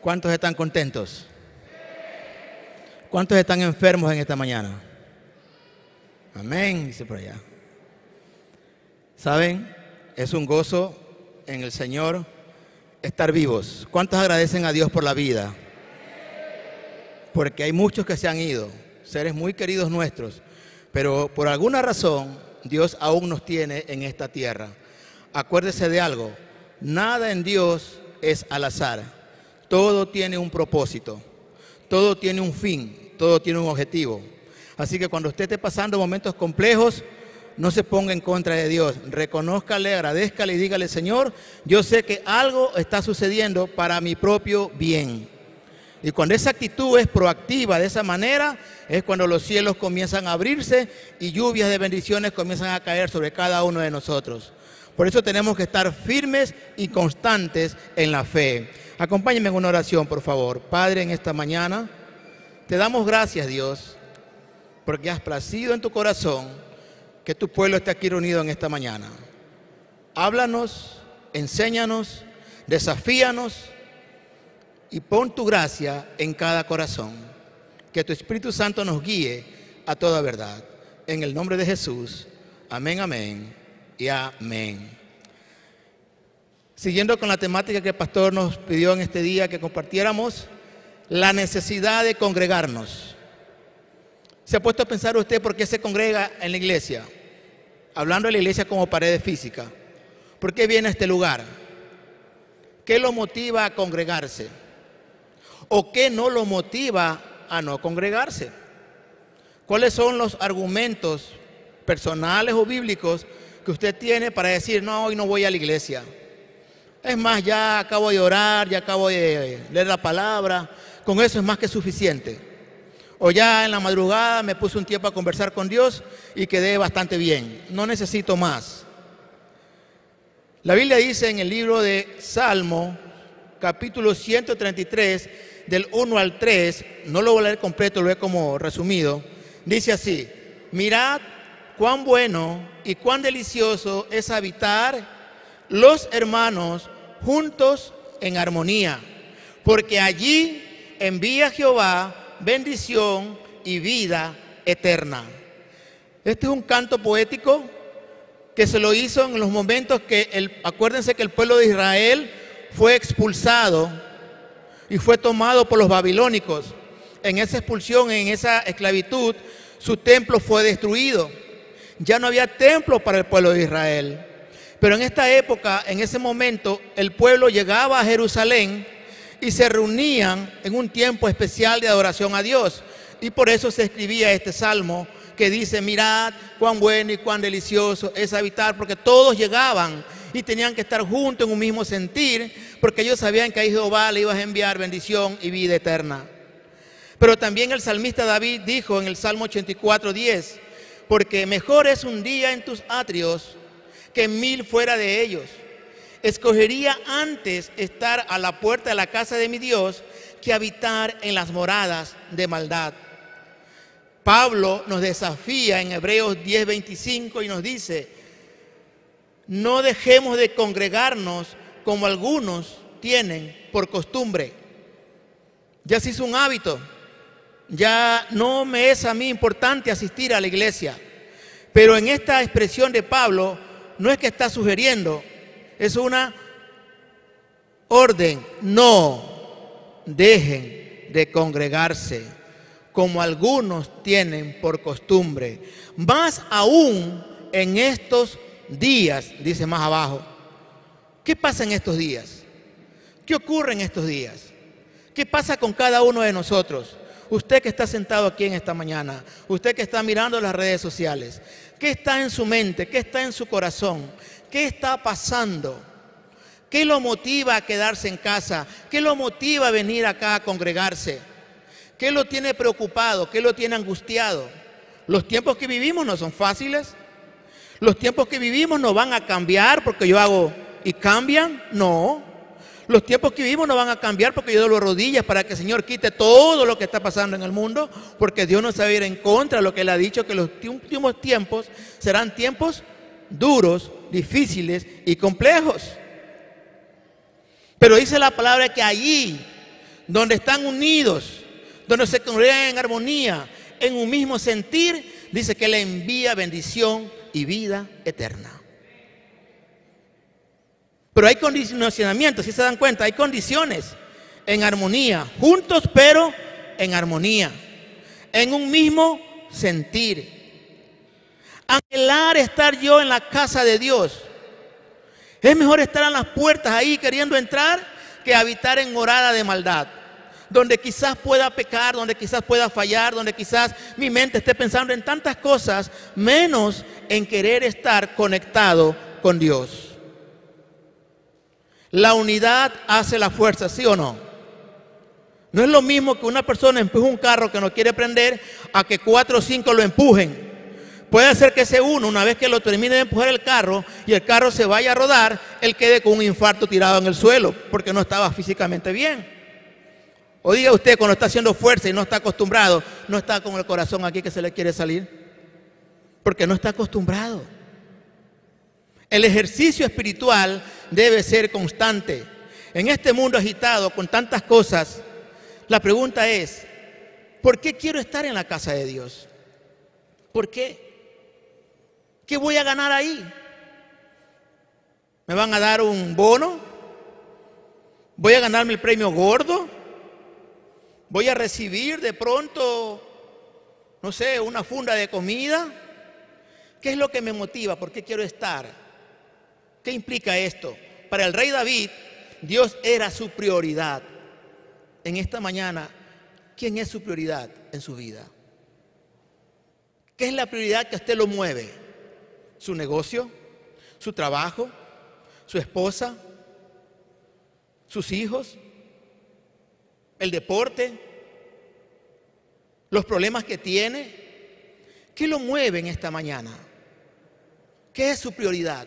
¿Cuántos están contentos? ¿Cuántos están enfermos en esta mañana? Amén, dice por allá. ¿Saben? Es un gozo en el Señor estar vivos. ¿Cuántos agradecen a Dios por la vida? Porque hay muchos que se han ido, seres muy queridos nuestros, pero por alguna razón Dios aún nos tiene en esta tierra. Acuérdese de algo, nada en Dios es al azar, todo tiene un propósito, todo tiene un fin, todo tiene un objetivo. Así que cuando usted esté pasando momentos complejos, no se ponga en contra de Dios, reconózcale, agradezcale y dígale, Señor, yo sé que algo está sucediendo para mi propio bien. Y cuando esa actitud es proactiva de esa manera, es cuando los cielos comienzan a abrirse y lluvias de bendiciones comienzan a caer sobre cada uno de nosotros. Por eso tenemos que estar firmes y constantes en la fe. Acompáñenme en una oración, por favor. Padre, en esta mañana, te damos gracias, Dios, porque has placido en tu corazón que tu pueblo esté aquí reunido en esta mañana. Háblanos, enséñanos, desafíanos y pon tu gracia en cada corazón. Que tu Espíritu Santo nos guíe a toda verdad. En el nombre de Jesús. Amén, amén y amén. Siguiendo con la temática que el pastor nos pidió en este día que compartiéramos, la necesidad de congregarnos. ¿Se ha puesto a pensar usted por qué se congrega en la iglesia? Hablando de la iglesia como pared física. ¿Por qué viene a este lugar? ¿Qué lo motiva a congregarse? ¿O qué no lo motiva a no congregarse? ¿Cuáles son los argumentos personales o bíblicos que usted tiene para decir, no, hoy no voy a la iglesia? Es más, ya acabo de orar, ya acabo de leer la palabra, con eso es más que suficiente. O ya en la madrugada me puse un tiempo a conversar con Dios y quedé bastante bien. No necesito más. La Biblia dice en el libro de Salmo, capítulo 133, del 1 al 3, no lo voy a leer completo, lo he como resumido, dice así, mirad cuán bueno y cuán delicioso es habitar los hermanos juntos en armonía, porque allí envía Jehová bendición y vida eterna. Este es un canto poético que se lo hizo en los momentos que, el, acuérdense que el pueblo de Israel fue expulsado y fue tomado por los babilónicos. En esa expulsión, en esa esclavitud, su templo fue destruido. Ya no había templo para el pueblo de Israel. Pero en esta época, en ese momento, el pueblo llegaba a Jerusalén y se reunían en un tiempo especial de adoración a Dios. Y por eso se escribía este salmo que dice, mirad cuán bueno y cuán delicioso es habitar, porque todos llegaban y tenían que estar juntos en un mismo sentir, porque ellos sabían que a Jehová le ibas a enviar bendición y vida eterna. Pero también el salmista David dijo en el Salmo 84, 10, porque mejor es un día en tus atrios que mil fuera de ellos escogería antes estar a la puerta de la casa de mi Dios que habitar en las moradas de maldad. Pablo nos desafía en Hebreos 10:25 y nos dice, no dejemos de congregarnos como algunos tienen por costumbre. Ya se hizo un hábito, ya no me es a mí importante asistir a la iglesia, pero en esta expresión de Pablo no es que está sugiriendo, es una orden. No dejen de congregarse como algunos tienen por costumbre. Más aún en estos días, dice más abajo. ¿Qué pasa en estos días? ¿Qué ocurre en estos días? ¿Qué pasa con cada uno de nosotros? Usted que está sentado aquí en esta mañana, usted que está mirando las redes sociales, ¿qué está en su mente? ¿Qué está en su corazón? ¿Qué está pasando? ¿Qué lo motiva a quedarse en casa? ¿Qué lo motiva a venir acá a congregarse? ¿Qué lo tiene preocupado? ¿Qué lo tiene angustiado? Los tiempos que vivimos no son fáciles. Los tiempos que vivimos no van a cambiar porque yo hago y cambian. No. Los tiempos que vivimos no van a cambiar porque yo doy rodillas para que el Señor quite todo lo que está pasando en el mundo, porque Dios no sabe ir en contra de lo que Él ha dicho, que los últimos tiempos serán tiempos duros, difíciles y complejos. Pero dice la palabra que allí, donde están unidos, donde se congregan en armonía, en un mismo sentir, dice que le envía bendición y vida eterna. Pero hay condicionamientos, si se dan cuenta, hay condiciones en armonía, juntos pero en armonía, en un mismo sentir. Anhelar estar yo en la casa de Dios. Es mejor estar en las puertas ahí queriendo entrar que habitar en morada de maldad. Donde quizás pueda pecar, donde quizás pueda fallar, donde quizás mi mente esté pensando en tantas cosas, menos en querer estar conectado con Dios. La unidad hace la fuerza, ¿sí o no? No es lo mismo que una persona empuje un carro que no quiere prender a que cuatro o cinco lo empujen. Puede ser que ese uno, una vez que lo termine de empujar el carro y el carro se vaya a rodar, él quede con un infarto tirado en el suelo porque no estaba físicamente bien. O diga usted cuando está haciendo fuerza y no está acostumbrado, no está con el corazón aquí que se le quiere salir. Porque no está acostumbrado. El ejercicio espiritual debe ser constante. En este mundo agitado con tantas cosas, la pregunta es, ¿por qué quiero estar en la casa de Dios? ¿Por qué? ¿Qué voy a ganar ahí? ¿Me van a dar un bono? ¿Voy a ganarme el premio gordo? ¿Voy a recibir de pronto, no sé, una funda de comida? ¿Qué es lo que me motiva? ¿Por qué quiero estar? ¿Qué implica esto? Para el rey David, Dios era su prioridad. En esta mañana, ¿quién es su prioridad en su vida? ¿Qué es la prioridad que a usted lo mueve? su negocio, su trabajo, su esposa, sus hijos, el deporte, los problemas que tiene. ¿Qué lo mueve en esta mañana? ¿Qué es su prioridad?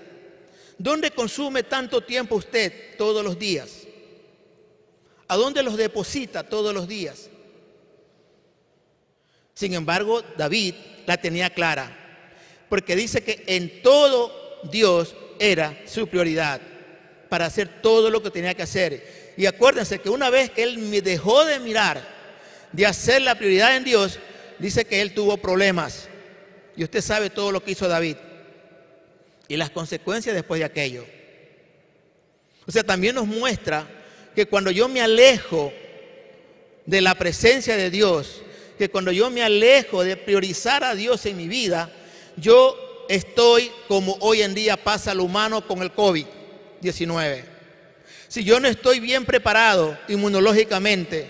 ¿Dónde consume tanto tiempo usted todos los días? ¿A dónde los deposita todos los días? Sin embargo, David la tenía clara porque dice que en todo Dios era su prioridad para hacer todo lo que tenía que hacer. Y acuérdense que una vez que él me dejó de mirar, de hacer la prioridad en Dios, dice que él tuvo problemas. Y usted sabe todo lo que hizo David y las consecuencias después de aquello. O sea, también nos muestra que cuando yo me alejo de la presencia de Dios, que cuando yo me alejo de priorizar a Dios en mi vida, yo estoy como hoy en día pasa lo humano con el COVID-19. Si yo no estoy bien preparado inmunológicamente,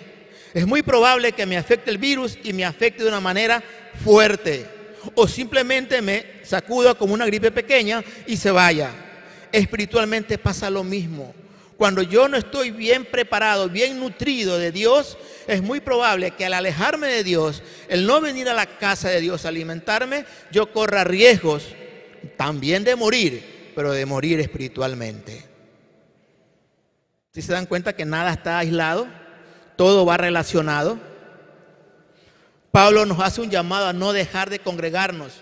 es muy probable que me afecte el virus y me afecte de una manera fuerte. O simplemente me sacuda como una gripe pequeña y se vaya. Espiritualmente pasa lo mismo. Cuando yo no estoy bien preparado, bien nutrido de Dios, es muy probable que al alejarme de Dios, el no venir a la casa de Dios a alimentarme, yo corra riesgos también de morir, pero de morir espiritualmente. Si se dan cuenta que nada está aislado, todo va relacionado. Pablo nos hace un llamado a no dejar de congregarnos,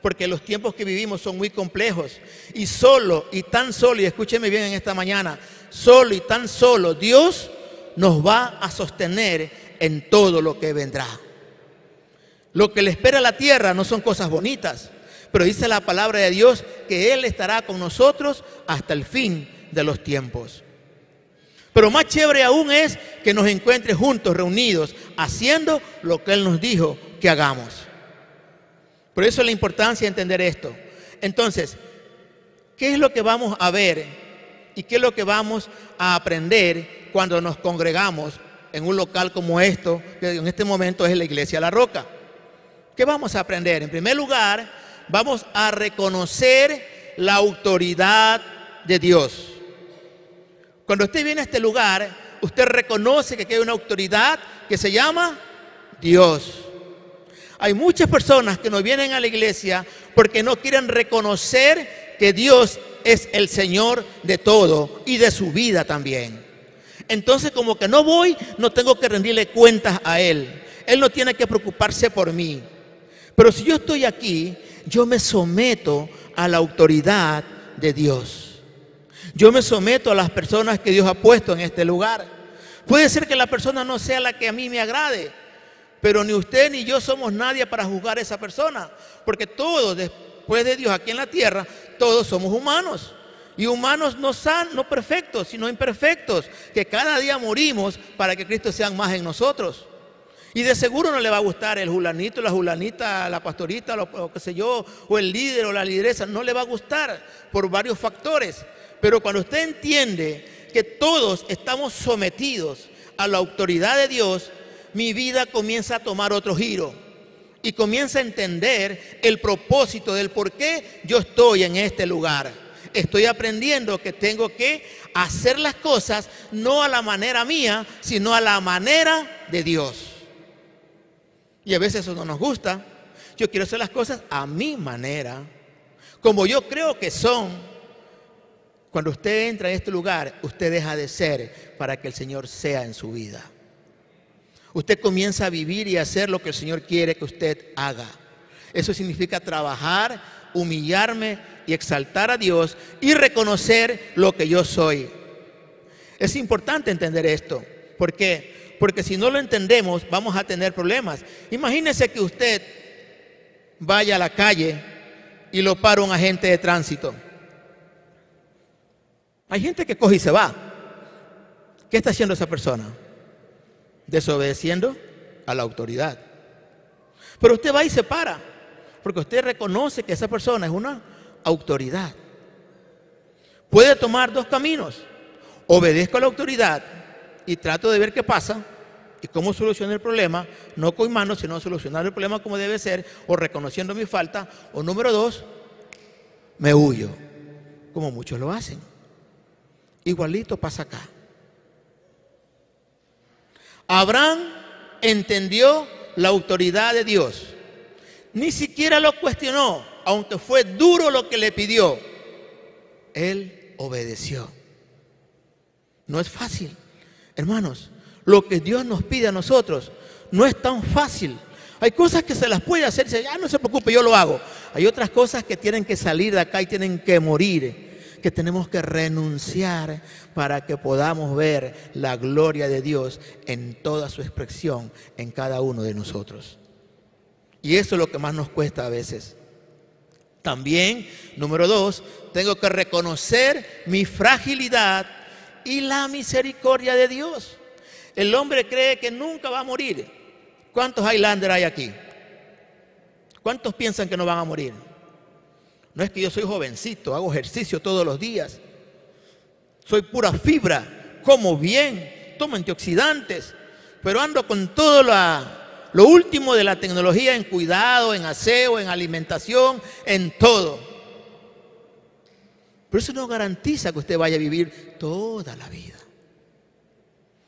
porque los tiempos que vivimos son muy complejos. Y solo, y tan solo, y escúcheme bien en esta mañana, solo y tan solo Dios nos va a sostener en todo lo que vendrá. Lo que le espera a la tierra no son cosas bonitas, pero dice la palabra de Dios que Él estará con nosotros hasta el fin de los tiempos. Pero más chévere aún es que nos encuentre juntos, reunidos, haciendo lo que Él nos dijo que hagamos. Por eso la importancia de entender esto. Entonces, ¿qué es lo que vamos a ver y qué es lo que vamos a aprender cuando nos congregamos en un local como esto, que en este momento es la iglesia La Roca. ¿Qué vamos a aprender? En primer lugar, vamos a reconocer la autoridad de Dios. Cuando usted viene a este lugar, usted reconoce que hay una autoridad que se llama Dios. Hay muchas personas que no vienen a la iglesia porque no quieren reconocer que Dios es el Señor de todo y de su vida también. Entonces como que no voy, no tengo que rendirle cuentas a Él. Él no tiene que preocuparse por mí. Pero si yo estoy aquí, yo me someto a la autoridad de Dios. Yo me someto a las personas que Dios ha puesto en este lugar. Puede ser que la persona no sea la que a mí me agrade, pero ni usted ni yo somos nadie para juzgar a esa persona, porque todos, después de Dios aquí en la tierra, todos somos humanos. Y humanos no son no perfectos, sino imperfectos, que cada día morimos para que Cristo sea más en nosotros. Y de seguro no le va a gustar el julanito, la julanita, la pastorita, lo, que sé yo, o el líder o la lideresa, no le va a gustar por varios factores. Pero cuando usted entiende que todos estamos sometidos a la autoridad de Dios, mi vida comienza a tomar otro giro y comienza a entender el propósito del por qué yo estoy en este lugar estoy aprendiendo que tengo que hacer las cosas no a la manera mía, sino a la manera de Dios. Y a veces eso no nos gusta. Yo quiero hacer las cosas a mi manera, como yo creo que son. Cuando usted entra en este lugar, usted deja de ser para que el Señor sea en su vida. Usted comienza a vivir y hacer lo que el Señor quiere que usted haga. Eso significa trabajar, humillarme y exaltar a Dios y reconocer lo que yo soy. Es importante entender esto. ¿Por qué? Porque si no lo entendemos, vamos a tener problemas. Imagínese que usted vaya a la calle y lo para un agente de tránsito. Hay gente que coge y se va. ¿Qué está haciendo esa persona? Desobedeciendo a la autoridad. Pero usted va y se para, porque usted reconoce que esa persona es una autoridad. Puede tomar dos caminos. Obedezco a la autoridad y trato de ver qué pasa y cómo solucionar el problema, no con manos, sino solucionar el problema como debe ser, o reconociendo mi falta. O número dos, me huyo, como muchos lo hacen. Igualito pasa acá. Abraham entendió la autoridad de Dios. Ni siquiera lo cuestionó aunque fue duro lo que le pidió, él obedeció. No es fácil. Hermanos, lo que Dios nos pide a nosotros no es tan fácil. Hay cosas que se las puede hacer ya no se preocupe, yo lo hago. Hay otras cosas que tienen que salir de acá y tienen que morir, que tenemos que renunciar para que podamos ver la gloria de Dios en toda su expresión en cada uno de nosotros. Y eso es lo que más nos cuesta a veces. También, número dos, tengo que reconocer mi fragilidad y la misericordia de Dios. El hombre cree que nunca va a morir. ¿Cuántos Highlander hay aquí? ¿Cuántos piensan que no van a morir? No es que yo soy jovencito, hago ejercicio todos los días. Soy pura fibra, como bien, tomo antioxidantes, pero ando con todo lo último de la tecnología en cuidado, en aseo, en alimentación, en todo. Pero eso no garantiza que usted vaya a vivir toda la vida.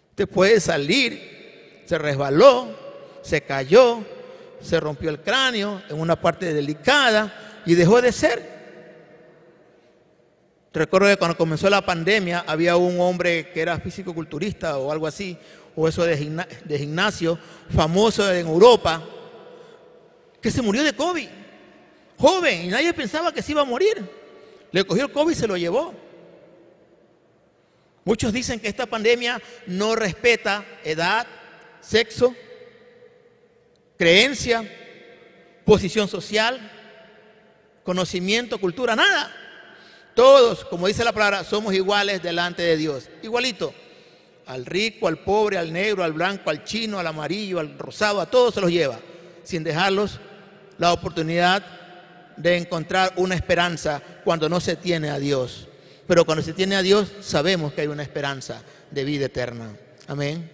Usted puede salir, se resbaló, se cayó, se rompió el cráneo en una parte delicada y dejó de ser. Recuerdo que cuando comenzó la pandemia había un hombre que era físico-culturista o algo así, o eso de, gimnasio, famoso en Europa, que se murió de COVID, joven, y nadie pensaba que se iba a morir. Le cogió el COVID y se lo llevó. Muchos dicen que esta pandemia no respeta edad, sexo, creencia, posición social, conocimiento, cultura, nada. Todos, como dice la palabra, somos iguales delante de Dios. Igualito al rico, al pobre, al negro, al blanco, al chino, al amarillo, al rosado, a todos se los lleva, sin dejarlos la oportunidad de encontrar una esperanza cuando no se tiene a Dios. Pero cuando se tiene a Dios, sabemos que hay una esperanza de vida eterna. Amén.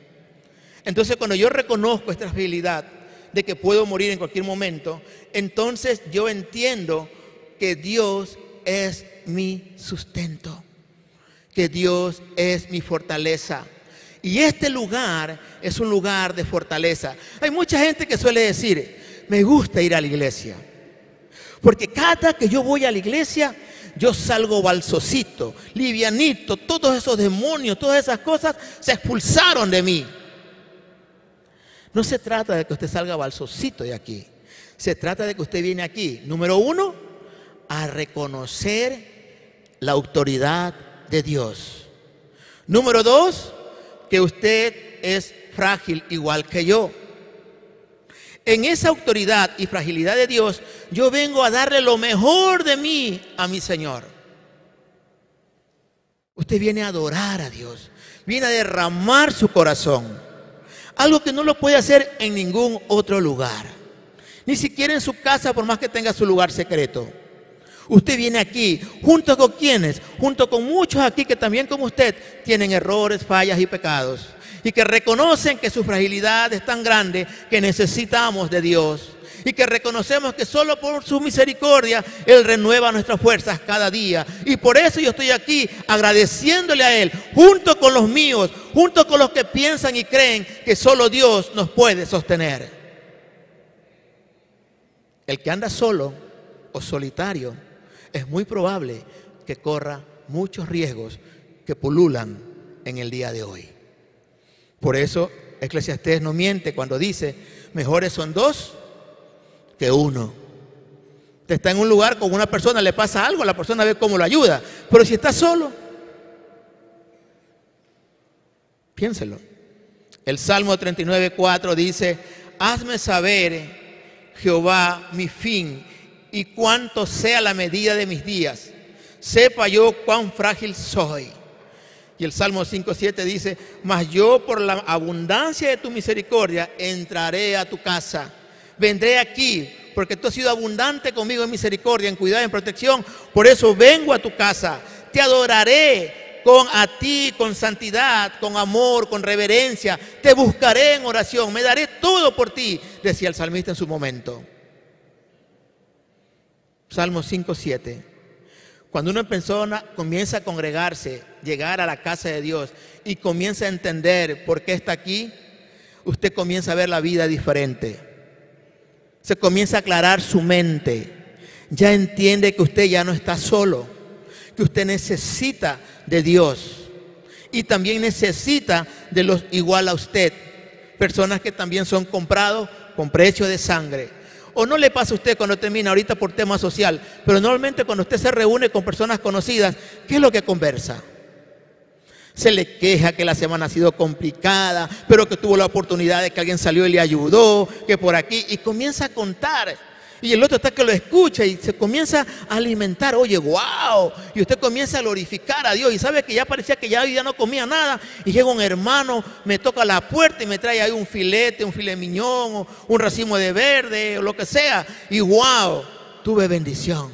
Entonces, cuando yo reconozco esta habilidad de que puedo morir en cualquier momento, entonces yo entiendo que Dios es mi sustento, que Dios es mi fortaleza, y este lugar es un lugar de fortaleza. Hay mucha gente que suele decir, me gusta ir a la iglesia. Porque cada que yo voy a la iglesia, yo salgo balsocito, livianito, todos esos demonios, todas esas cosas se expulsaron de mí. No se trata de que usted salga balsocito de aquí. Se trata de que usted viene aquí, número uno, a reconocer la autoridad de Dios. Número dos, que usted es frágil igual que yo. En esa autoridad y fragilidad de Dios, yo vengo a darle lo mejor de mí a mi Señor. Usted viene a adorar a Dios, viene a derramar su corazón. Algo que no lo puede hacer en ningún otro lugar. Ni siquiera en su casa, por más que tenga su lugar secreto. Usted viene aquí, junto con quienes, junto con muchos aquí que también como usted tienen errores, fallas y pecados y que reconocen que su fragilidad es tan grande que necesitamos de Dios y que reconocemos que solo por su misericordia Él renueva nuestras fuerzas cada día. Y por eso yo estoy aquí agradeciéndole a Él, junto con los míos, junto con los que piensan y creen que solo Dios nos puede sostener. El que anda solo o solitario es muy probable que corra muchos riesgos que pululan en el día de hoy. Por eso Eclesiastés no miente cuando dice, mejores son dos que uno. Te está en un lugar con una persona, le pasa algo, la persona ve cómo lo ayuda. Pero si está solo, piénselo. El Salmo 39, 4 dice, hazme saber, Jehová, mi fin y cuánto sea la medida de mis días. Sepa yo cuán frágil soy. Y el Salmo 5.7 dice, mas yo por la abundancia de tu misericordia entraré a tu casa. Vendré aquí porque tú has sido abundante conmigo en misericordia, en cuidado, en protección. Por eso vengo a tu casa. Te adoraré con a ti, con santidad, con amor, con reverencia. Te buscaré en oración. Me daré todo por ti, decía el salmista en su momento. Salmo 5.7. Cuando una persona comienza a congregarse, llegar a la casa de Dios y comienza a entender por qué está aquí, usted comienza a ver la vida diferente. Se comienza a aclarar su mente. Ya entiende que usted ya no está solo, que usted necesita de Dios y también necesita de los igual a usted. Personas que también son comprados con precio de sangre o no le pasa a usted cuando termina ahorita por tema social, pero normalmente cuando usted se reúne con personas conocidas, ¿qué es lo que conversa? Se le queja que la semana ha sido complicada, pero que tuvo la oportunidad de que alguien salió y le ayudó, que por aquí, y comienza a contar y el otro está que lo escucha y se comienza a alimentar. Oye, wow. Y usted comienza a glorificar a Dios. Y sabe que ya parecía que ya, ya no comía nada. Y llega un hermano, me toca la puerta y me trae ahí un filete, un filet miñón, un racimo de verde, o lo que sea. Y wow, tuve bendición.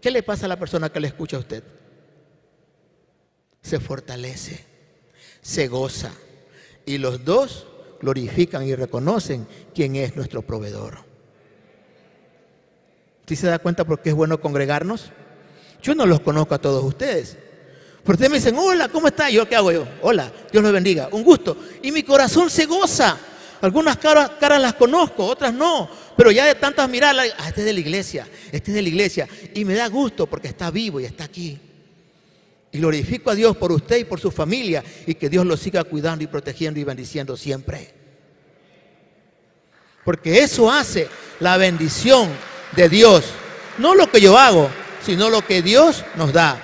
¿Qué le pasa a la persona que le escucha a usted? Se fortalece, se goza. Y los dos glorifican y reconocen quién es nuestro proveedor. ¿Sí se da cuenta por qué es bueno congregarnos? Yo no los conozco a todos ustedes. Pero ustedes me dicen, hola, ¿cómo está? ¿Yo qué hago yo? Hola, Dios los bendiga, un gusto. Y mi corazón se goza. Algunas caras, caras las conozco, otras no. Pero ya de tantas miradas, ah, este es de la iglesia, este es de la iglesia. Y me da gusto porque está vivo y está aquí. Y glorifico a Dios por usted y por su familia y que Dios lo siga cuidando y protegiendo y bendiciendo siempre. Porque eso hace la bendición de Dios. No lo que yo hago, sino lo que Dios nos da.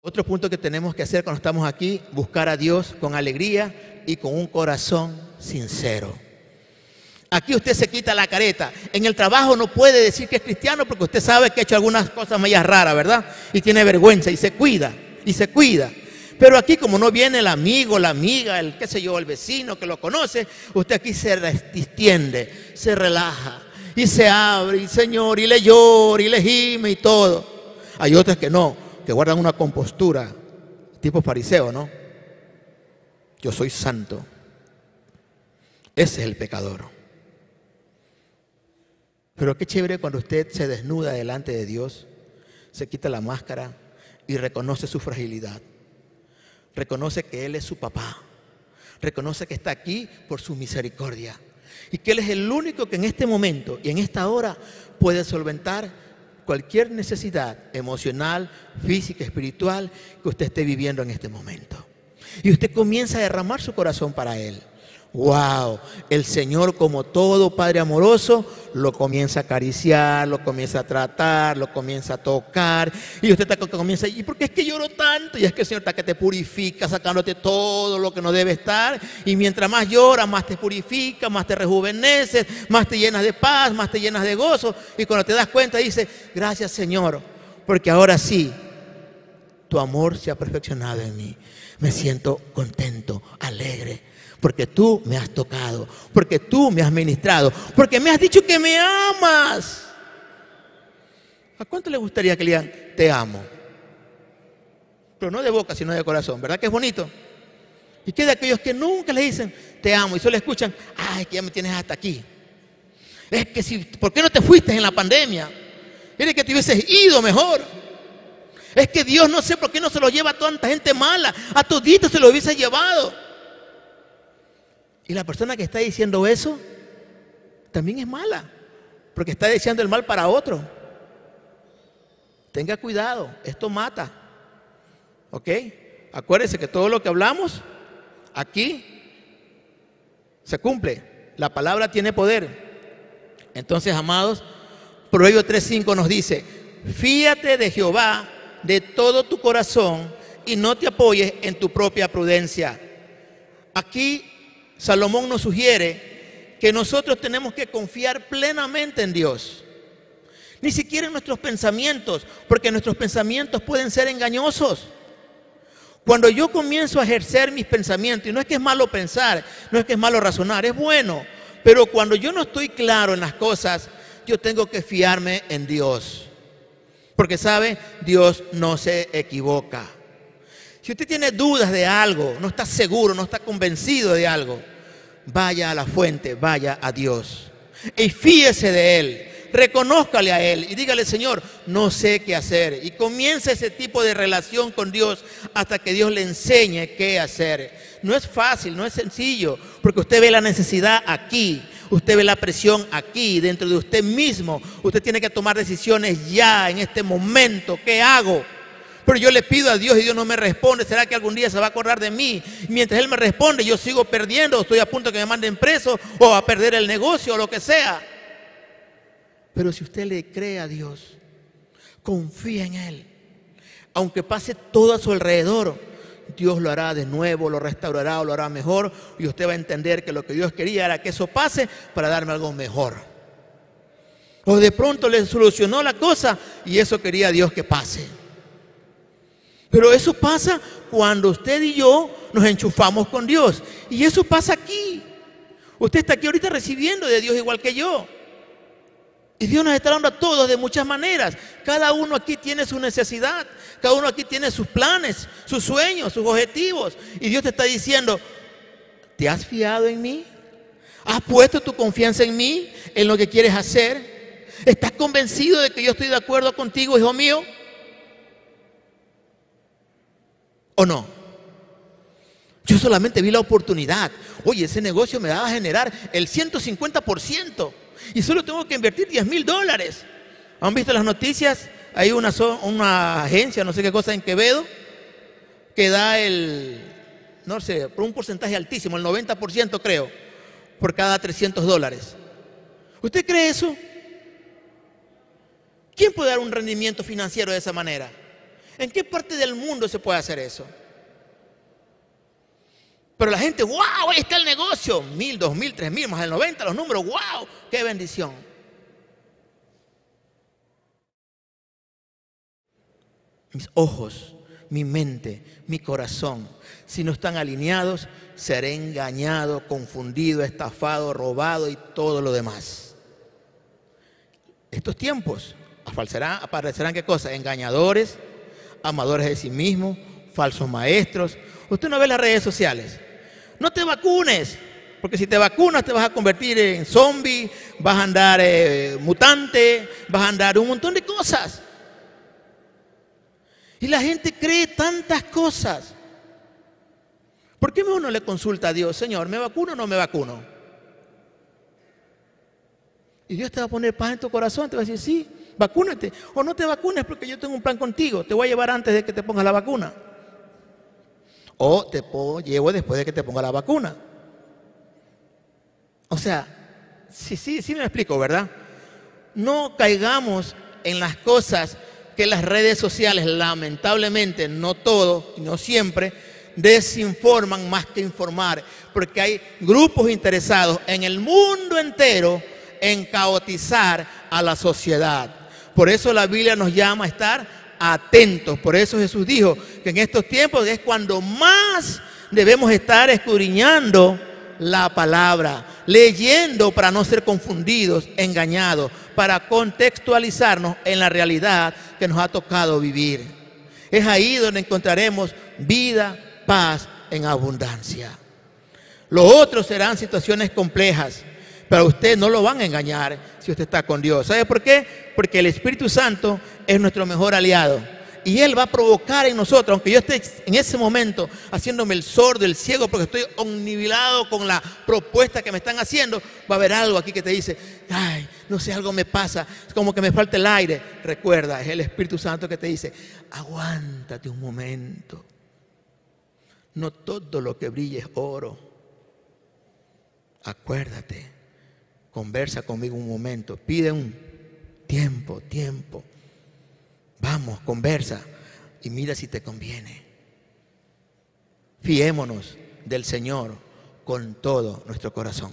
Otro punto que tenemos que hacer cuando estamos aquí, buscar a Dios con alegría y con un corazón sincero. Aquí usted se quita la careta. En el trabajo no puede decir que es cristiano porque usted sabe que ha hecho algunas cosas medias raras, ¿verdad? Y tiene vergüenza y se cuida, y se cuida. Pero aquí como no viene el amigo, la amiga, el qué sé yo, el vecino que lo conoce, usted aquí se distiende, se relaja y se abre, y Señor, y le llora, y le gime y todo. Hay otras que no, que guardan una compostura, tipo fariseo, ¿no? Yo soy santo. Ese es el pecador. Pero qué chévere cuando usted se desnuda delante de Dios, se quita la máscara y reconoce su fragilidad. Reconoce que Él es su papá. Reconoce que está aquí por su misericordia. Y que Él es el único que en este momento y en esta hora puede solventar cualquier necesidad emocional, física, espiritual que usted esté viviendo en este momento. Y usted comienza a derramar su corazón para Él. Wow, el Señor como todo Padre amoroso lo comienza a acariciar, lo comienza a tratar, lo comienza a tocar y usted está, comienza, ¿y por qué es que lloro tanto? Y es que el Señor está que te purifica, sacándote todo lo que no debe estar y mientras más lloras, más te purifica, más te rejuveneces, más te llenas de paz, más te llenas de gozo y cuando te das cuenta dice, gracias Señor, porque ahora sí, tu amor se ha perfeccionado en mí. Me siento contento, alegre porque tú me has tocado, porque tú me has ministrado, porque me has dicho que me amas. ¿A cuánto le gustaría que le digan, te amo? Pero no de boca, sino de corazón, ¿verdad que es bonito? ¿Y qué de aquellos que nunca le dicen, te amo, y solo escuchan, ay, que ya me tienes hasta aquí? Es que si, ¿por qué no te fuiste en la pandemia? Eres que te hubieses ido mejor. Es que Dios no sé por qué no se lo lleva a tanta gente mala. A todito se lo hubiese llevado. Y la persona que está diciendo eso también es mala, porque está deseando el mal para otro. Tenga cuidado, esto mata. ¿Ok? Acuérdese que todo lo que hablamos aquí se cumple. La palabra tiene poder. Entonces, amados, Proverbio 3.5 nos dice, fíate de Jehová de todo tu corazón y no te apoyes en tu propia prudencia. Aquí Salomón nos sugiere que nosotros tenemos que confiar plenamente en Dios. Ni siquiera en nuestros pensamientos, porque nuestros pensamientos pueden ser engañosos. Cuando yo comienzo a ejercer mis pensamientos, y no es que es malo pensar, no es que es malo razonar, es bueno, pero cuando yo no estoy claro en las cosas, yo tengo que fiarme en Dios. Porque sabe, Dios no se equivoca. Si usted tiene dudas de algo, no está seguro, no está convencido de algo, vaya a la fuente, vaya a Dios. Y fíese de Él, reconózcale a Él y dígale, Señor, no sé qué hacer. Y comience ese tipo de relación con Dios hasta que Dios le enseñe qué hacer. No es fácil, no es sencillo, porque usted ve la necesidad aquí, usted ve la presión aquí, dentro de usted mismo. Usted tiene que tomar decisiones ya, en este momento. ¿Qué hago? Pero yo le pido a Dios y Dios no me responde. ¿Será que algún día se va a acordar de mí? Mientras Él me responde, yo sigo perdiendo, estoy a punto de que me manden preso o a perder el negocio o lo que sea. Pero si usted le cree a Dios, confía en Él. Aunque pase todo a su alrededor, Dios lo hará de nuevo, lo restaurará o lo hará mejor. Y usted va a entender que lo que Dios quería era que eso pase para darme algo mejor. O de pronto le solucionó la cosa y eso quería Dios que pase. Pero eso pasa cuando usted y yo nos enchufamos con Dios. Y eso pasa aquí. Usted está aquí ahorita recibiendo de Dios igual que yo. Y Dios nos está dando a todos de muchas maneras. Cada uno aquí tiene su necesidad. Cada uno aquí tiene sus planes, sus sueños, sus objetivos. Y Dios te está diciendo, ¿te has fiado en mí? ¿Has puesto tu confianza en mí, en lo que quieres hacer? ¿Estás convencido de que yo estoy de acuerdo contigo, hijo mío? ¿O no? Yo solamente vi la oportunidad. Oye, ese negocio me va a generar el 150% y solo tengo que invertir 10 mil dólares. ¿Han visto las noticias? Hay una, una agencia, no sé qué cosa en Quevedo, que da el, no sé, por un porcentaje altísimo, el 90% creo, por cada 300 dólares. ¿Usted cree eso? ¿Quién puede dar un rendimiento financiero de esa manera? ¿En qué parte del mundo se puede hacer eso? Pero la gente, wow, ahí está el negocio. Mil, dos mil, tres mil, más el 90, los números, wow, qué bendición. Mis ojos, mi mente, mi corazón, si no están alineados, seré engañado, confundido, estafado, robado y todo lo demás. Estos tiempos aparecerán, aparecerán qué cosas? Engañadores, amadores de sí mismos, falsos maestros. Usted no ve las redes sociales. No te vacunes, porque si te vacunas te vas a convertir en zombie, vas a andar eh, mutante, vas a andar un montón de cosas. Y la gente cree tantas cosas. ¿Por qué uno le consulta a Dios, Señor, ¿me vacuno o no me vacuno? Y Dios te va a poner paz en tu corazón, te va a decir, sí, vacúnate. O no te vacunes porque yo tengo un plan contigo. Te voy a llevar antes de que te pongas la vacuna. O te llevo después de que te ponga la vacuna. O sea, sí, sí, sí me explico, ¿verdad? No caigamos en las cosas que las redes sociales, lamentablemente, no todo, no siempre, desinforman más que informar, porque hay grupos interesados en el mundo entero en caotizar a la sociedad. Por eso la Biblia nos llama a estar atentos. Por eso Jesús dijo que en estos tiempos es cuando más debemos estar escudriñando la palabra, leyendo para no ser confundidos, engañados, para contextualizarnos en la realidad que nos ha tocado vivir. Es ahí donde encontraremos vida, paz en abundancia. Los otros serán situaciones complejas, pero usted no lo van a engañar si usted está con Dios. ¿Sabe por qué? Porque el Espíritu Santo es nuestro mejor aliado. Y Él va a provocar en nosotros, aunque yo esté en ese momento haciéndome el sordo, el ciego, porque estoy omnibilado con la propuesta que me están haciendo, va a haber algo aquí que te dice, ay, no sé, algo me pasa, es como que me falta el aire. Recuerda, es el Espíritu Santo que te dice, aguántate un momento. No todo lo que brille es oro. Acuérdate, conversa conmigo un momento, pide un tiempo, tiempo. Vamos, conversa y mira si te conviene. Fiémonos del Señor con todo nuestro corazón.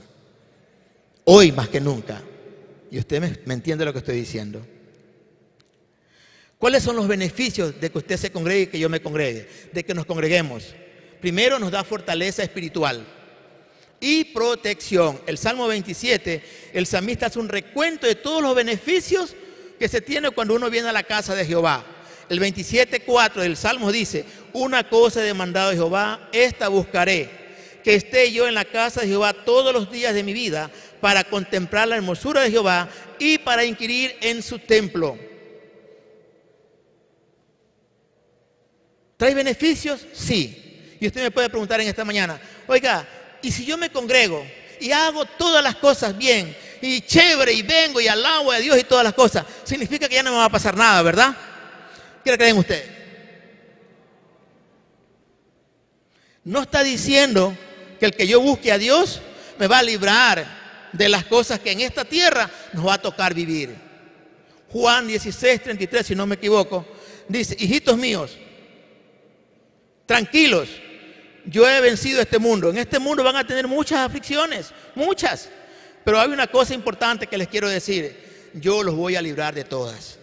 Hoy más que nunca. Y usted me, me, entiende lo que estoy diciendo. ¿Cuáles son los beneficios de que usted se congregue y que yo me congregue? De que nos congreguemos. Primero nos da fortaleza espiritual y protección. El Salmo 27, el salmista hace un recuento de todos los beneficios que se tiene cuando uno viene a la casa de Jehová. El 27.4 del Salmo dice, una cosa he demandado de Jehová, esta buscaré, que esté yo en la casa de Jehová todos los días de mi vida para contemplar la hermosura de Jehová y para inquirir en su templo. ¿Trae beneficios? Sí. Y usted me puede preguntar en esta mañana, oiga, ¿y si yo me congrego y hago todas las cosas bien y chévere y vengo y alabo a Dios y todas las cosas, significa que ya no me va a pasar nada, ¿verdad? ¿Qué le creen ustedes? No está diciendo que el que yo busque a Dios me va a librar de las cosas que en esta tierra nos va a tocar vivir. Juan 16, 33, si no me equivoco, dice, hijitos míos, tranquilos, yo he vencido este mundo. En este mundo van a tener muchas aflicciones, muchas. Pero hay una cosa importante que les quiero decir. Yo los voy a librar de todas.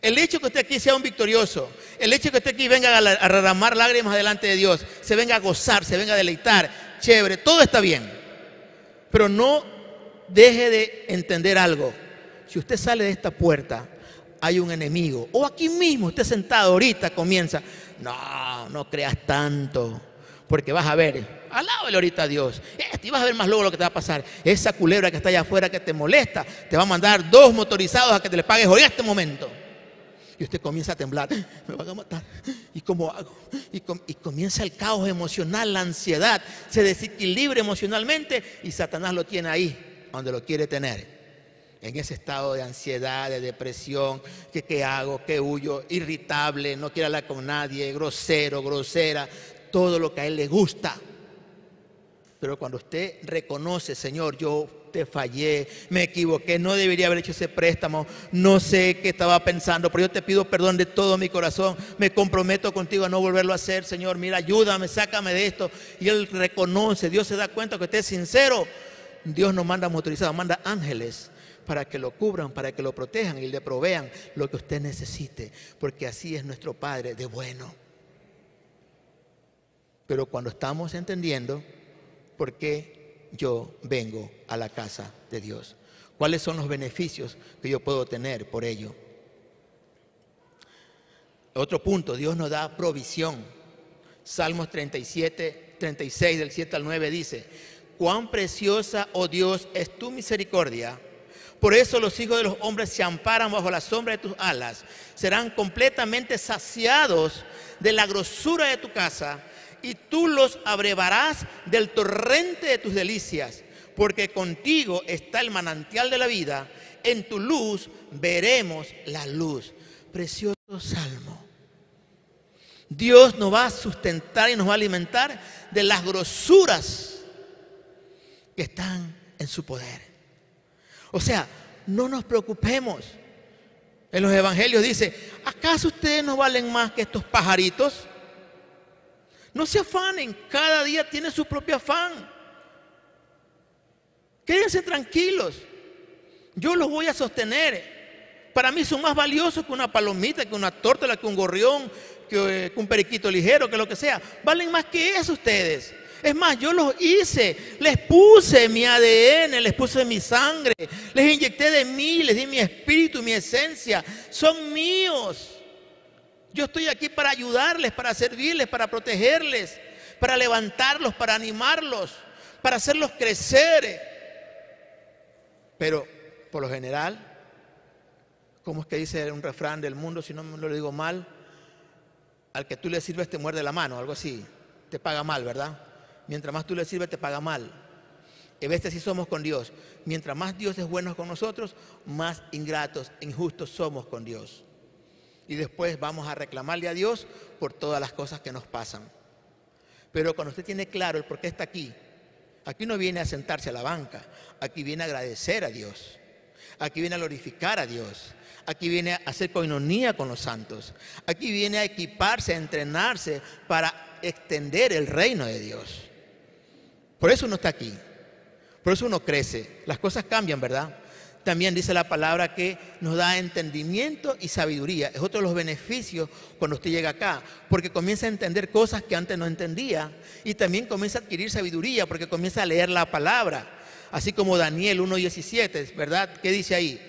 El hecho que usted aquí sea un victorioso, el hecho que usted aquí venga a derramar lágrimas delante de Dios, se venga a gozar, se venga a deleitar, chévere, todo está bien. Pero no deje de entender algo. Si usted sale de esta puerta, hay un enemigo. O aquí mismo, usted sentado ahorita comienza. No, no creas tanto. Porque vas a ver, alábale ahorita a Dios. Este, y vas a ver más luego lo que te va a pasar. Esa culebra que está allá afuera que te molesta, te va a mandar dos motorizados a que te le pagues hoy en este momento. Y usted comienza a temblar, me van a matar. ¿Y cómo hago? Y, y comienza el caos emocional, la ansiedad, se desequilibra emocionalmente y Satanás lo tiene ahí, donde lo quiere tener. En ese estado de ansiedad, de depresión, que qué hago, qué huyo, irritable, no quiere hablar con nadie, grosero, grosera, todo lo que a Él le gusta. Pero cuando usted reconoce, Señor, yo te fallé, me equivoqué, no debería haber hecho ese préstamo, no sé qué estaba pensando, pero yo te pido perdón de todo mi corazón, me comprometo contigo a no volverlo a hacer, Señor, mira, ayúdame, sácame de esto. Y Él reconoce, Dios se da cuenta que usted es sincero. Dios no manda motorizados, manda ángeles para que lo cubran, para que lo protejan y le provean lo que usted necesite, porque así es nuestro Padre de bueno. Pero cuando estamos entendiendo por qué yo vengo a la casa de Dios, cuáles son los beneficios que yo puedo tener por ello. Otro punto, Dios nos da provisión. Salmos 37, 36 del 7 al 9 dice, cuán preciosa, oh Dios, es tu misericordia. Por eso los hijos de los hombres se amparan bajo la sombra de tus alas. Serán completamente saciados de la grosura de tu casa y tú los abrevarás del torrente de tus delicias, porque contigo está el manantial de la vida, en tu luz veremos la luz. Precioso salmo. Dios nos va a sustentar y nos va a alimentar de las grosuras que están en su poder. O sea, no nos preocupemos. En los evangelios dice, ¿acaso ustedes no valen más que estos pajaritos? No se afanen, cada día tiene su propio afán. Quédense tranquilos, yo los voy a sostener. Para mí son más valiosos que una palomita, que una torta, que un gorrión, que, un periquito ligero, que lo que sea. Valen más que eso ustedes. Es más, yo los hice, les puse mi ADN, les puse mi sangre, les inyecté de mí, les di mi espíritu, mi esencia. Son míos. Yo estoy aquí para ayudarles, para servirles, para protegerles, para levantarlos, para animarlos, para hacerlos crecer. Pero por lo general, ¿cómo es que dice un refrán del mundo, si no me lo digo mal? Al que tú le sirves te muerde la mano, algo así. Te paga mal, ¿verdad? Mientras más tú le sirves, te paga mal. A veces sí somos con Dios. Mientras más Dios es bueno con nosotros, más ingratos, injustos somos con Dios. Y después vamos a reclamarle a Dios por todas las cosas que nos pasan. Pero cuando usted tiene claro el por qué está aquí, aquí no viene a sentarse a la banca, aquí viene a agradecer a Dios, aquí viene a glorificar a Dios, aquí viene a hacer coinonía con los santos, aquí viene a equiparse, a entrenarse para extender el reino de Dios. Por eso uno está aquí. Por eso uno crece. Las cosas cambian, ¿verdad? También dice la palabra que nos da entendimiento y sabiduría. Es otro de los beneficios cuando usted llega acá, porque comienza a entender cosas que antes no entendía y también comienza a adquirir sabiduría porque comienza a leer la palabra. Así como Daniel 1.17, ¿verdad? ¿Qué dice ahí?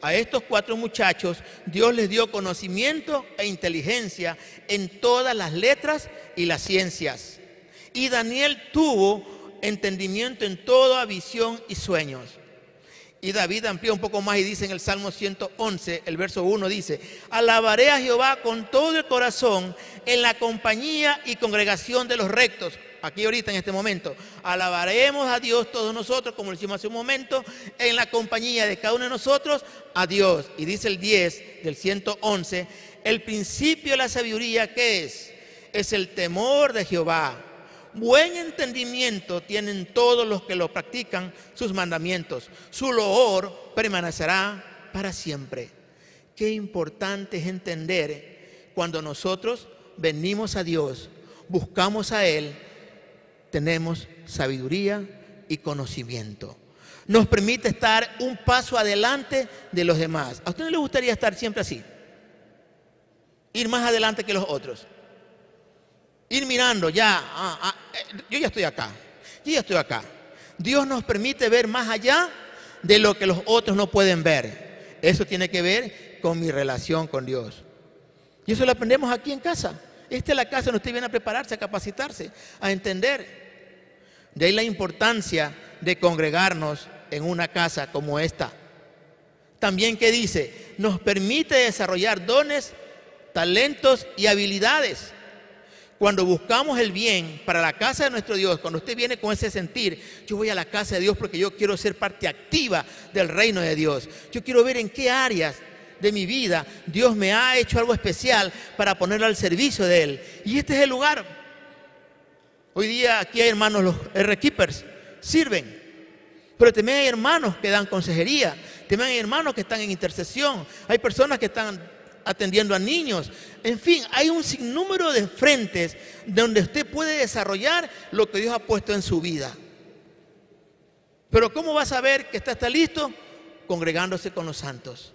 A estos cuatro muchachos Dios les dio conocimiento e inteligencia en todas las letras y las ciencias. Y Daniel tuvo entendimiento en toda visión y sueños. Y David amplía un poco más y dice en el Salmo 111, el verso 1 dice, alabaré a Jehová con todo el corazón en la compañía y congregación de los rectos. Aquí ahorita en este momento, alabaremos a Dios todos nosotros, como lo hicimos hace un momento, en la compañía de cada uno de nosotros, a Dios. Y dice el 10 del 111, el principio de la sabiduría, ¿qué es? Es el temor de Jehová Buen entendimiento tienen todos los que lo practican sus mandamientos. Su loor permanecerá para siempre. Qué importante es entender cuando nosotros venimos a Dios, buscamos a Él, tenemos sabiduría y conocimiento. Nos permite estar un paso adelante de los demás. ¿A usted no le gustaría estar siempre así? Ir más adelante que los otros ir mirando ya, ah, ah, eh, yo ya estoy acá, yo ya estoy acá. Dios nos permite ver más allá de lo que los otros no pueden ver. Eso tiene que ver con mi relación con Dios. Y eso lo aprendemos aquí en casa. Esta es la casa donde usted viene a prepararse, a capacitarse, a entender. De ahí la importancia de congregarnos en una casa como esta. También que dice, nos permite desarrollar dones, talentos y habilidades cuando buscamos el bien para la casa de nuestro Dios, cuando usted viene con ese sentir, yo voy a la casa de Dios porque yo quiero ser parte activa del reino de Dios. Yo quiero ver en qué áreas de mi vida Dios me ha hecho algo especial para ponerlo al servicio de Él. Y este es el lugar. Hoy día aquí hay hermanos, los R-Keepers, sirven. Pero también hay hermanos que dan consejería, también hay hermanos que están en intercesión, hay personas que están atendiendo a niños. En fin, hay un sinnúmero de frentes donde usted puede desarrollar lo que Dios ha puesto en su vida. Pero ¿cómo va a saber que está, está listo? Congregándose con los santos.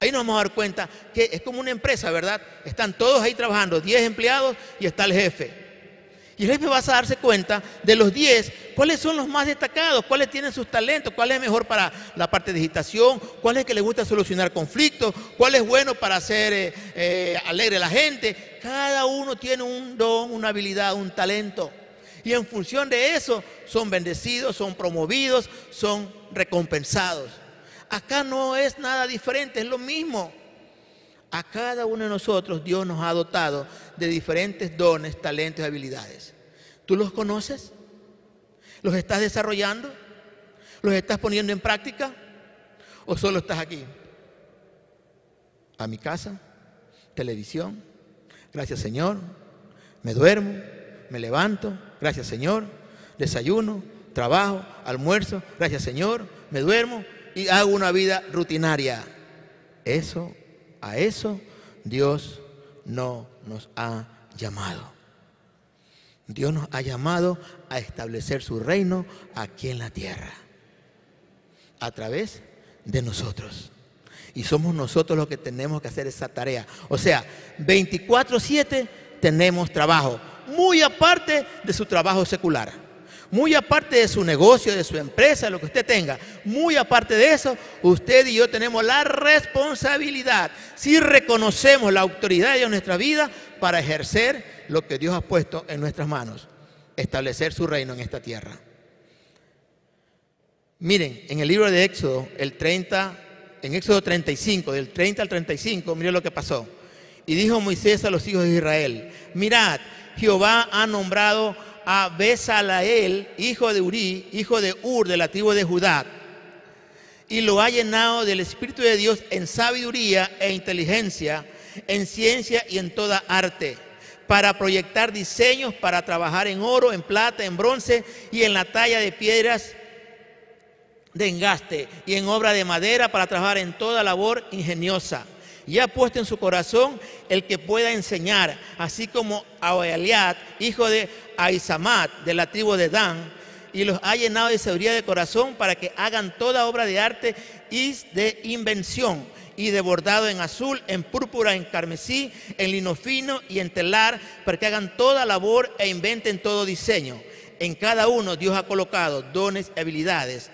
Ahí nos vamos a dar cuenta que es como una empresa, ¿verdad? Están todos ahí trabajando, 10 empleados y está el jefe. Y el jefe va a darse cuenta de los 10, cuáles son los más destacados, cuáles tienen sus talentos, cuál es mejor para la parte de digitación, cuál es que le gusta solucionar conflictos, cuál es bueno para hacer eh, eh, alegre a la gente. Cada uno tiene un don, una habilidad, un talento. Y en función de eso son bendecidos, son promovidos, son recompensados. Acá no es nada diferente, es lo mismo. A cada uno de nosotros Dios nos ha dotado de diferentes dones, talentos y habilidades. ¿Tú los conoces? ¿Los estás desarrollando? ¿Los estás poniendo en práctica? ¿O solo estás aquí? A mi casa, televisión, gracias Señor, me duermo, me levanto, gracias Señor, desayuno, trabajo, almuerzo, gracias Señor, me duermo y hago una vida rutinaria. Eso, a eso Dios no nos ha llamado. Dios nos ha llamado a establecer su reino aquí en la tierra, a través de nosotros. Y somos nosotros los que tenemos que hacer esa tarea. O sea, 24/7 tenemos trabajo, muy aparte de su trabajo secular, muy aparte de su negocio, de su empresa, lo que usted tenga, muy aparte de eso, usted y yo tenemos la responsabilidad, si reconocemos la autoridad de nuestra vida, para ejercer lo que Dios ha puesto en nuestras manos, establecer su reino en esta tierra. Miren, en el libro de Éxodo, el 30, en Éxodo 35, del 30 al 35, miren lo que pasó. Y dijo Moisés a los hijos de Israel, mirad, Jehová ha nombrado a Besalael, hijo de Uri, hijo de Ur, de la tribu de Judá, y lo ha llenado del Espíritu de Dios en sabiduría e inteligencia, en ciencia y en toda arte para proyectar diseños, para trabajar en oro, en plata, en bronce y en la talla de piedras de engaste y en obra de madera para trabajar en toda labor ingeniosa. Y ha puesto en su corazón el que pueda enseñar, así como a Eliad, hijo de Aizamat, de la tribu de Dan, y los ha llenado de sabiduría de corazón para que hagan toda obra de arte y de invención y de bordado en azul, en púrpura, en carmesí, en lino fino y en telar, para que hagan toda labor e inventen todo diseño. En cada uno Dios ha colocado dones y habilidades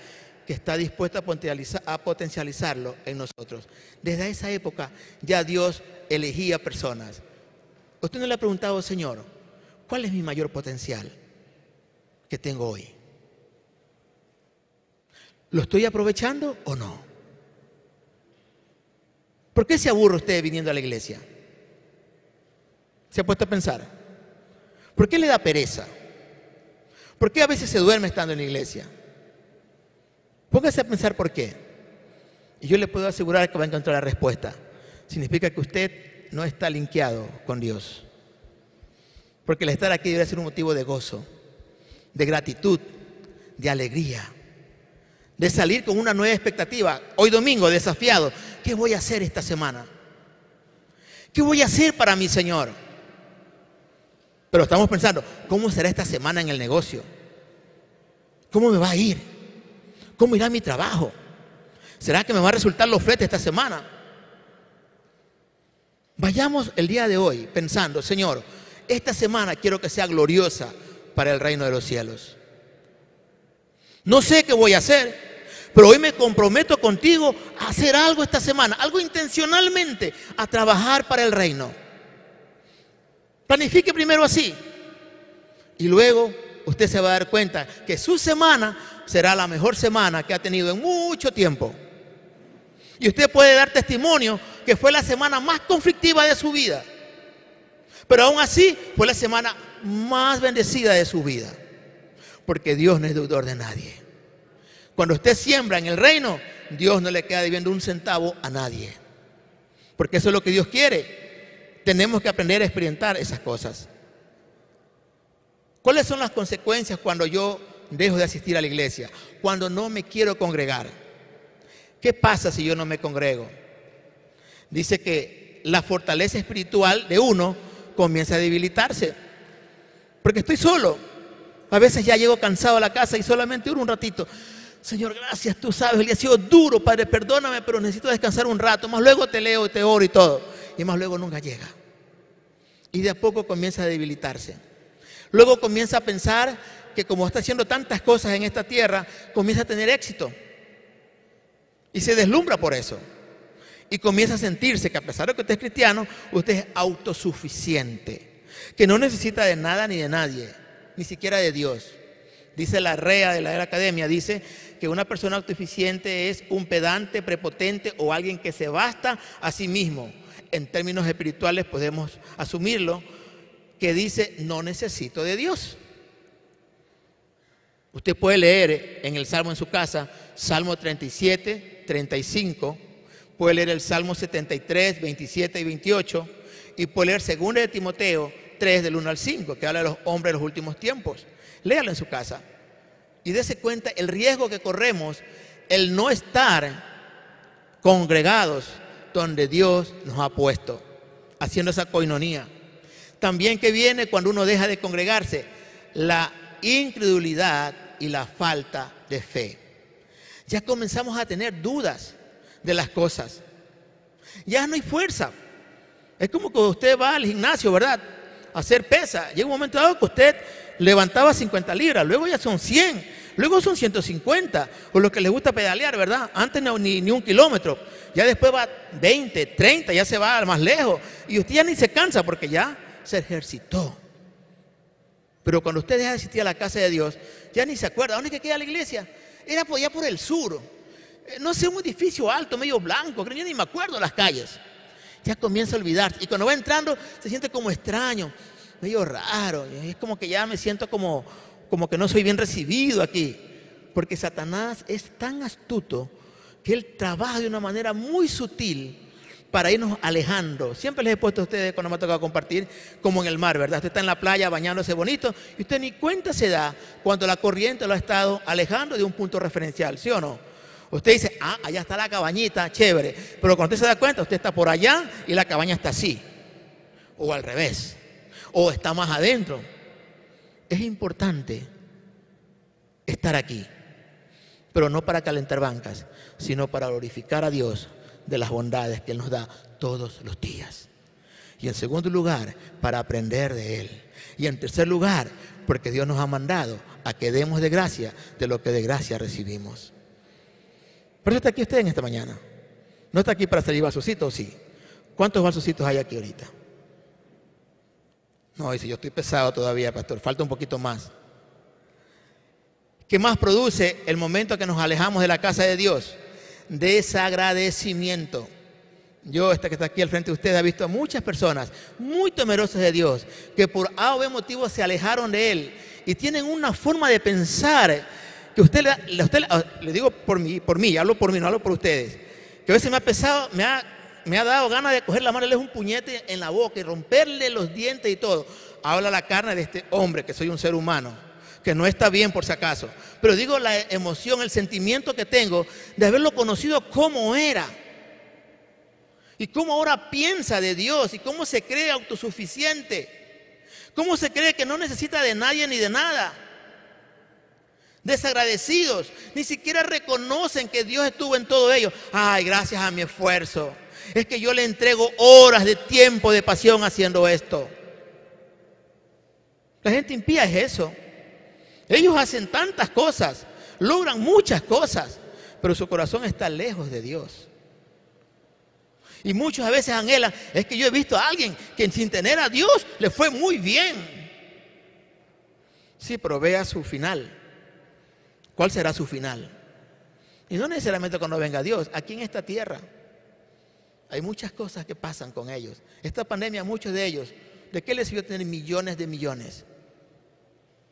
que está dispuesto a potencializarlo en nosotros. Desde esa época ya Dios elegía personas. Usted no le ha preguntado, Señor, ¿cuál es mi mayor potencial que tengo hoy? ¿Lo estoy aprovechando o no? ¿Por qué se aburre usted viniendo a la iglesia? ¿Se ha puesto a pensar? ¿Por qué le da pereza? ¿Por qué a veces se duerme estando en la iglesia? Póngase a pensar por qué. Y yo le puedo asegurar que va a encontrar la respuesta. Significa que usted no está linkeado con Dios. Porque el estar aquí debe ser un motivo de gozo, de gratitud, de alegría, de salir con una nueva expectativa. Hoy domingo, desafiado, ¿qué voy a hacer esta semana? ¿Qué voy a hacer para mi Señor? Pero estamos pensando, ¿cómo será esta semana en el negocio? ¿Cómo me va a ir? ¿Cómo irá mi trabajo? ¿Será que me va a resultar los fletes esta semana? Vayamos el día de hoy pensando, Señor, esta semana quiero que sea gloriosa para el reino de los cielos. No sé qué voy a hacer, pero hoy me comprometo contigo a hacer algo esta semana, algo intencionalmente, a trabajar para el reino. Planifique primero así. Y luego usted se va a dar cuenta que su semana será la mejor semana que ha tenido en mucho tiempo. Y usted puede dar testimonio que fue la semana más conflictiva de su vida. Pero aún así fue la semana más bendecida de su vida porque Dios no es deudor de nadie. Cuando usted siembra en el reino, Dios no le queda debiendo un centavo a nadie. Porque eso es lo que Dios quiere. Tenemos que aprender a experimentar esas cosas. ¿Cuáles son las consecuencias cuando yo dejo de asistir a la iglesia? Cuando no me quiero congregar. ¿Qué pasa si yo no me congrego? Dice que la fortaleza espiritual de uno comienza a debilitarse. Porque estoy solo. A veces ya llego cansado a la casa y solamente oro un ratito. Señor, gracias, tú sabes, el día ha sido duro, Padre, perdóname, pero necesito descansar un rato. Más luego te leo, te oro y todo. Y más luego nunca llega. Y de a poco comienza a debilitarse. Luego comienza a pensar que como está haciendo tantas cosas en esta tierra, comienza a tener éxito. Y se deslumbra por eso. Y comienza a sentirse que a pesar de que usted es cristiano, usted es autosuficiente. Que no necesita de nada ni de nadie ni siquiera de Dios. Dice la REA de la Academia, dice que una persona autoeficiente es un pedante, prepotente o alguien que se basta a sí mismo. En términos espirituales podemos asumirlo, que dice, no necesito de Dios. Usted puede leer en el Salmo en su casa, Salmo 37, 35, puede leer el Salmo 73, 27 y 28, y puede leer 2 de Timoteo 3 del 1 al 5, que habla de los hombres de los últimos tiempos. Léalo en su casa. y dése cuenta el riesgo que corremos el no estar congregados donde Dios nos ha puesto, haciendo esa coinonía. También que viene cuando uno deja de congregarse, la incredulidad y la falta de fe. Ya comenzamos a tener dudas de las cosas. Ya no hay fuerza. Es como que usted va al gimnasio, ¿verdad? A hacer pesa. Llega un momento dado que usted levantaba 50 libras, luego ya son 100, luego son 150, o lo que le gusta pedalear, ¿verdad? Antes no, ni, ni un kilómetro, ya después va 20, 30, ya se va más lejos, y usted ya ni se cansa porque ya se ejercitó. Pero cuando usted deja de asistir a la casa de Dios, ya ni se acuerda, ¿dónde es que queda la iglesia? Era por allá por el sur, eh, no sé, un edificio alto, medio blanco, creo, yo ni me acuerdo las calles. Ya comienza a olvidarse, y cuando va entrando se siente como extraño, medio raro, es como que ya me siento como, como que no soy bien recibido aquí, porque Satanás es tan astuto que él trabaja de una manera muy sutil para irnos alejando. Siempre les he puesto a ustedes cuando me ha tocado compartir, como en el mar, ¿verdad? Usted está en la playa bañándose bonito y usted ni cuenta se da cuando la corriente lo ha estado alejando de un punto referencial, ¿sí o no? Usted dice, ah, allá está la cabañita, chévere. Pero cuando usted se da cuenta, usted está por allá y la cabaña está así. O al revés o está más adentro. Es importante estar aquí, pero no para calentar bancas, sino para glorificar a Dios de las bondades que Él nos da todos los días. Y en segundo lugar, para aprender de Él. Y en tercer lugar, porque Dios nos ha mandado a que demos de gracia de lo que de gracia recibimos. Por eso está aquí usted en esta mañana. No está aquí para salir vasos, sí. ¿Cuántos vasos hay aquí ahorita? No, dice, yo estoy pesado todavía, pastor, falta un poquito más. ¿Qué más produce el momento que nos alejamos de la casa de Dios? Desagradecimiento. Yo, esta que está aquí al frente de ustedes, he visto a muchas personas muy temerosas de Dios que por A o B motivo se alejaron de Él y tienen una forma de pensar que usted, usted le digo por mí, por mí, hablo por mí, no hablo por ustedes, que a veces me ha pesado, me ha me ha dado ganas de coger la mano, le un puñete en la boca y romperle los dientes y todo. Habla la carne de este hombre, que soy un ser humano, que no está bien por si acaso. Pero digo la emoción, el sentimiento que tengo de haberlo conocido como era. Y cómo ahora piensa de Dios y cómo se cree autosuficiente. Cómo se cree que no necesita de nadie ni de nada. Desagradecidos. Ni siquiera reconocen que Dios estuvo en todo ello. Ay, gracias a mi esfuerzo es que yo le entrego horas de tiempo, de pasión haciendo esto. La gente impía es eso. Ellos hacen tantas cosas, logran muchas cosas, pero su corazón está lejos de Dios. Y muchos a veces anhelan, es que yo he visto a alguien que sin tener a Dios le fue muy bien. Sí, pero vea su final. ¿Cuál será su final? Y no necesariamente cuando venga Dios, aquí en esta tierra. Hay muchas cosas que pasan con ellos. Esta pandemia, muchos de ellos, ¿de qué les sirvió tener millones de millones?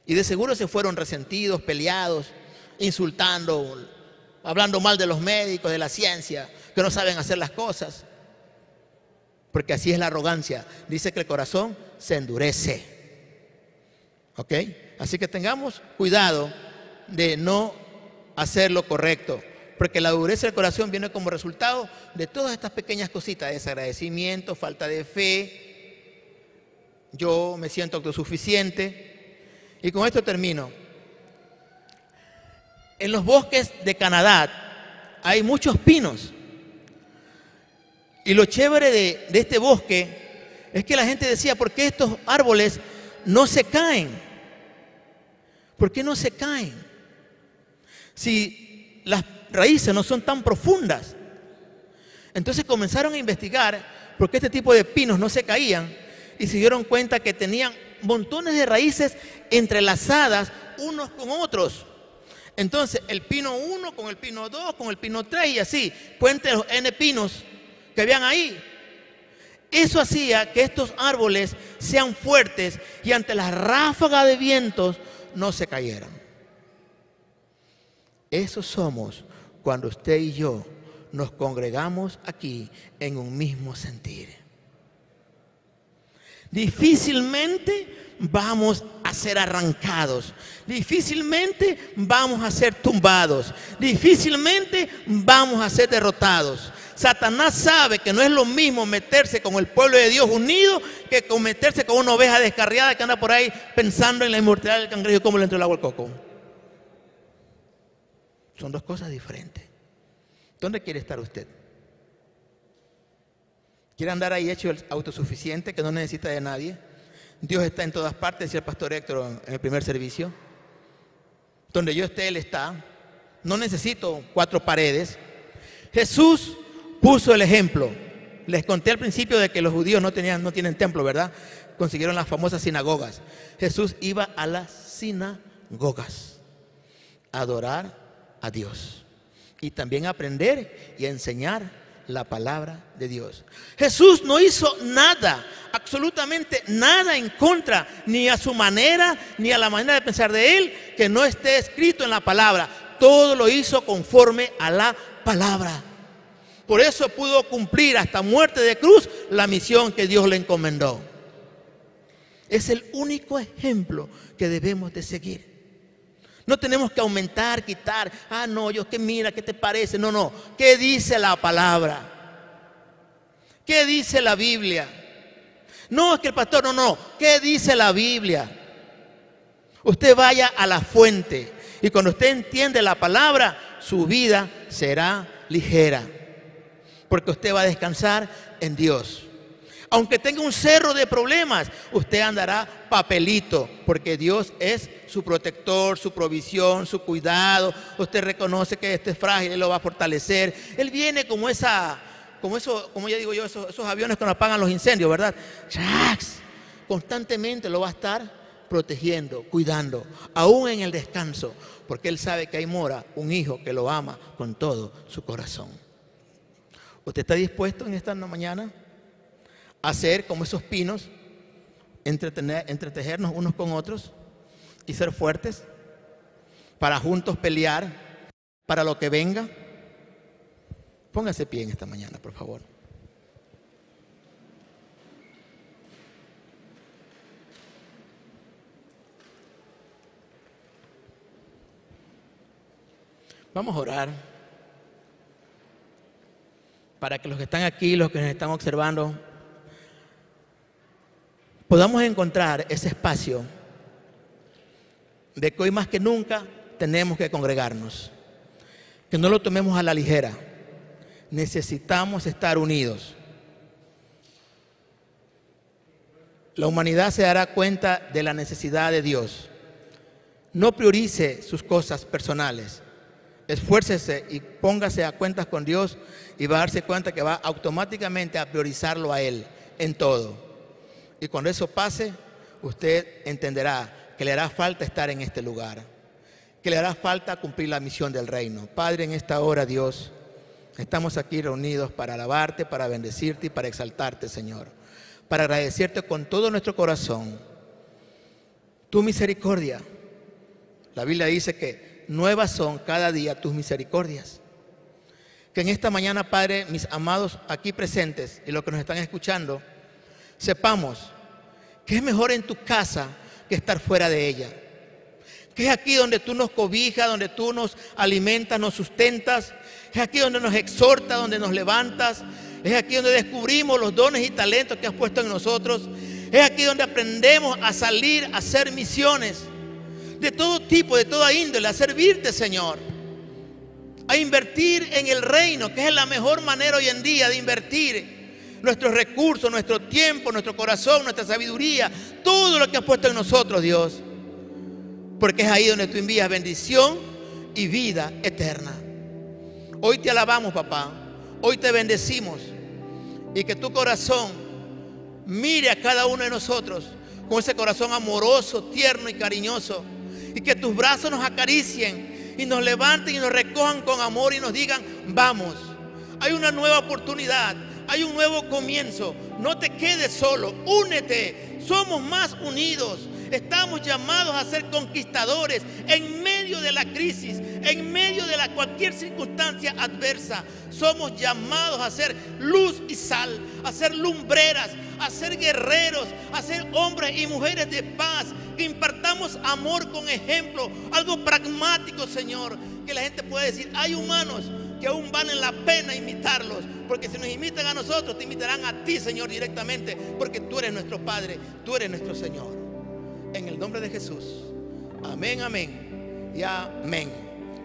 Y de seguro se fueron resentidos, peleados, insultando, hablando mal de los médicos, de la ciencia, que no saben hacer las cosas. Porque así es la arrogancia. Dice que el corazón se endurece. ¿Ok? Así que tengamos cuidado de no hacer lo correcto. Porque la dureza del corazón viene como resultado de todas estas pequeñas cositas, desagradecimiento, falta de fe, yo me siento autosuficiente. Y con esto termino. En los bosques de Canadá hay muchos pinos. Y lo chévere de, de este bosque es que la gente decía, ¿por qué estos árboles no se caen? ¿Por qué no se caen? Si las raíces no son tan profundas. Entonces comenzaron a investigar por qué este tipo de pinos no se caían y se dieron cuenta que tenían montones de raíces entrelazadas unos con otros. Entonces, el pino 1 con el pino 2, con el pino 3 y así, cuente los N pinos que habían ahí. Eso hacía que estos árboles sean fuertes y ante la ráfaga de vientos no se cayeran. Eso somos cuando usted y yo nos congregamos aquí en un mismo sentir. Difícilmente vamos a ser arrancados. Difícilmente vamos a ser tumbados. Difícilmente vamos a ser derrotados. Satanás sabe que no es lo mismo meterse con el pueblo de Dios unido que con meterse con una oveja descarriada que anda por ahí pensando en la inmortalidad del cangrejo y cómo le entró el agua al coco. Son dos cosas diferentes. ¿Dónde quiere estar usted? ¿Quiere andar ahí hecho autosuficiente que no necesita de nadie? Dios está en todas partes, decía el pastor Héctor en el primer servicio. Donde yo esté, Él está. No necesito cuatro paredes. Jesús puso el ejemplo. Les conté al principio de que los judíos no, tenían, no tienen templo, ¿verdad? Consiguieron las famosas sinagogas. Jesús iba a las sinagogas a adorar a Dios y también aprender y a enseñar la palabra de Dios. Jesús no hizo nada, absolutamente nada en contra, ni a su manera, ni a la manera de pensar de él, que no esté escrito en la palabra. Todo lo hizo conforme a la palabra. Por eso pudo cumplir hasta muerte de cruz la misión que Dios le encomendó. Es el único ejemplo que debemos de seguir. No tenemos que aumentar, quitar. Ah, no, yo que mira, ¿qué te parece? No, no. ¿Qué dice la palabra? ¿Qué dice la Biblia? No, es que el pastor, no, no. ¿Qué dice la Biblia? Usted vaya a la fuente y cuando usted entiende la palabra, su vida será ligera porque usted va a descansar en Dios. Aunque tenga un cerro de problemas, usted andará papelito, porque Dios es su protector, su provisión, su cuidado. Usted reconoce que este es frágil, Él lo va a fortalecer. Él viene como esa, como eso, como ya digo yo, esos, aviones que nos apagan los incendios, ¿verdad? Constantemente lo va a estar protegiendo, cuidando, aún en el descanso, porque Él sabe que hay mora un hijo que lo ama con todo su corazón. ¿Usted está dispuesto en esta mañana hacer como esos pinos, entretener, entretejernos unos con otros y ser fuertes para juntos pelear para lo que venga? Póngase pie en esta mañana, por favor. Vamos a orar para que los que están aquí, los que nos están observando, podamos encontrar ese espacio de que hoy más que nunca tenemos que congregarnos, que no lo tomemos a la ligera, necesitamos estar unidos. La humanidad se dará cuenta de la necesidad de Dios. No priorice sus cosas personales esfuércese y póngase a cuentas con Dios y va a darse cuenta que va automáticamente a priorizarlo a Él en todo. Y cuando eso pase, usted entenderá que le hará falta estar en este lugar, que le hará falta cumplir la misión del reino. Padre, en esta hora, Dios, estamos aquí reunidos para alabarte, para bendecirte y para exaltarte, Señor, para agradecerte con todo nuestro corazón tu misericordia. La Biblia dice que nuevas son cada día tus misericordias. Que en esta mañana, Padre, mis amados aquí presentes y los que nos están escuchando, sepamos que es mejor en tu casa que estar fuera de ella. Que es aquí donde tú nos cobijas, donde tú nos alimentas, nos sustentas. Es aquí donde nos exhortas, donde nos levantas. Es aquí donde descubrimos los dones y talentos que has puesto en nosotros. Es aquí donde aprendemos a salir a hacer misiones de todo tipo, de toda índole, a servirte, Señor. A invertir en el reino, que es la mejor manera hoy en día de invertir nuestros recursos, nuestro tiempo, nuestro corazón, nuestra sabiduría, todo lo que has puesto en nosotros, Dios. Porque es ahí donde tú envías bendición y vida eterna. Hoy te alabamos, papá. Hoy te bendecimos. Y que tu corazón mire a cada uno de nosotros con ese corazón amoroso, tierno y cariñoso y que tus brazos nos acaricien y nos levanten y nos recojan con amor y nos digan, vamos, hay una nueva oportunidad, hay un nuevo comienzo, no te quedes solo, únete, somos más unidos, estamos llamados a ser conquistadores en medio de la crisis, en medio de la cualquier circunstancia adversa, somos llamados a ser luz y sal, a ser lumbreras, a ser guerreros, a ser hombres y mujeres de paz, que impartamos amor con ejemplo, algo pragmático, Señor, que la gente puede decir, hay humanos que aún valen la pena imitarlos, porque si nos imitan a nosotros, te imitarán a ti, Señor, directamente, porque tú eres nuestro Padre, tú eres nuestro Señor. En el nombre de Jesús. Amén, amén y amén.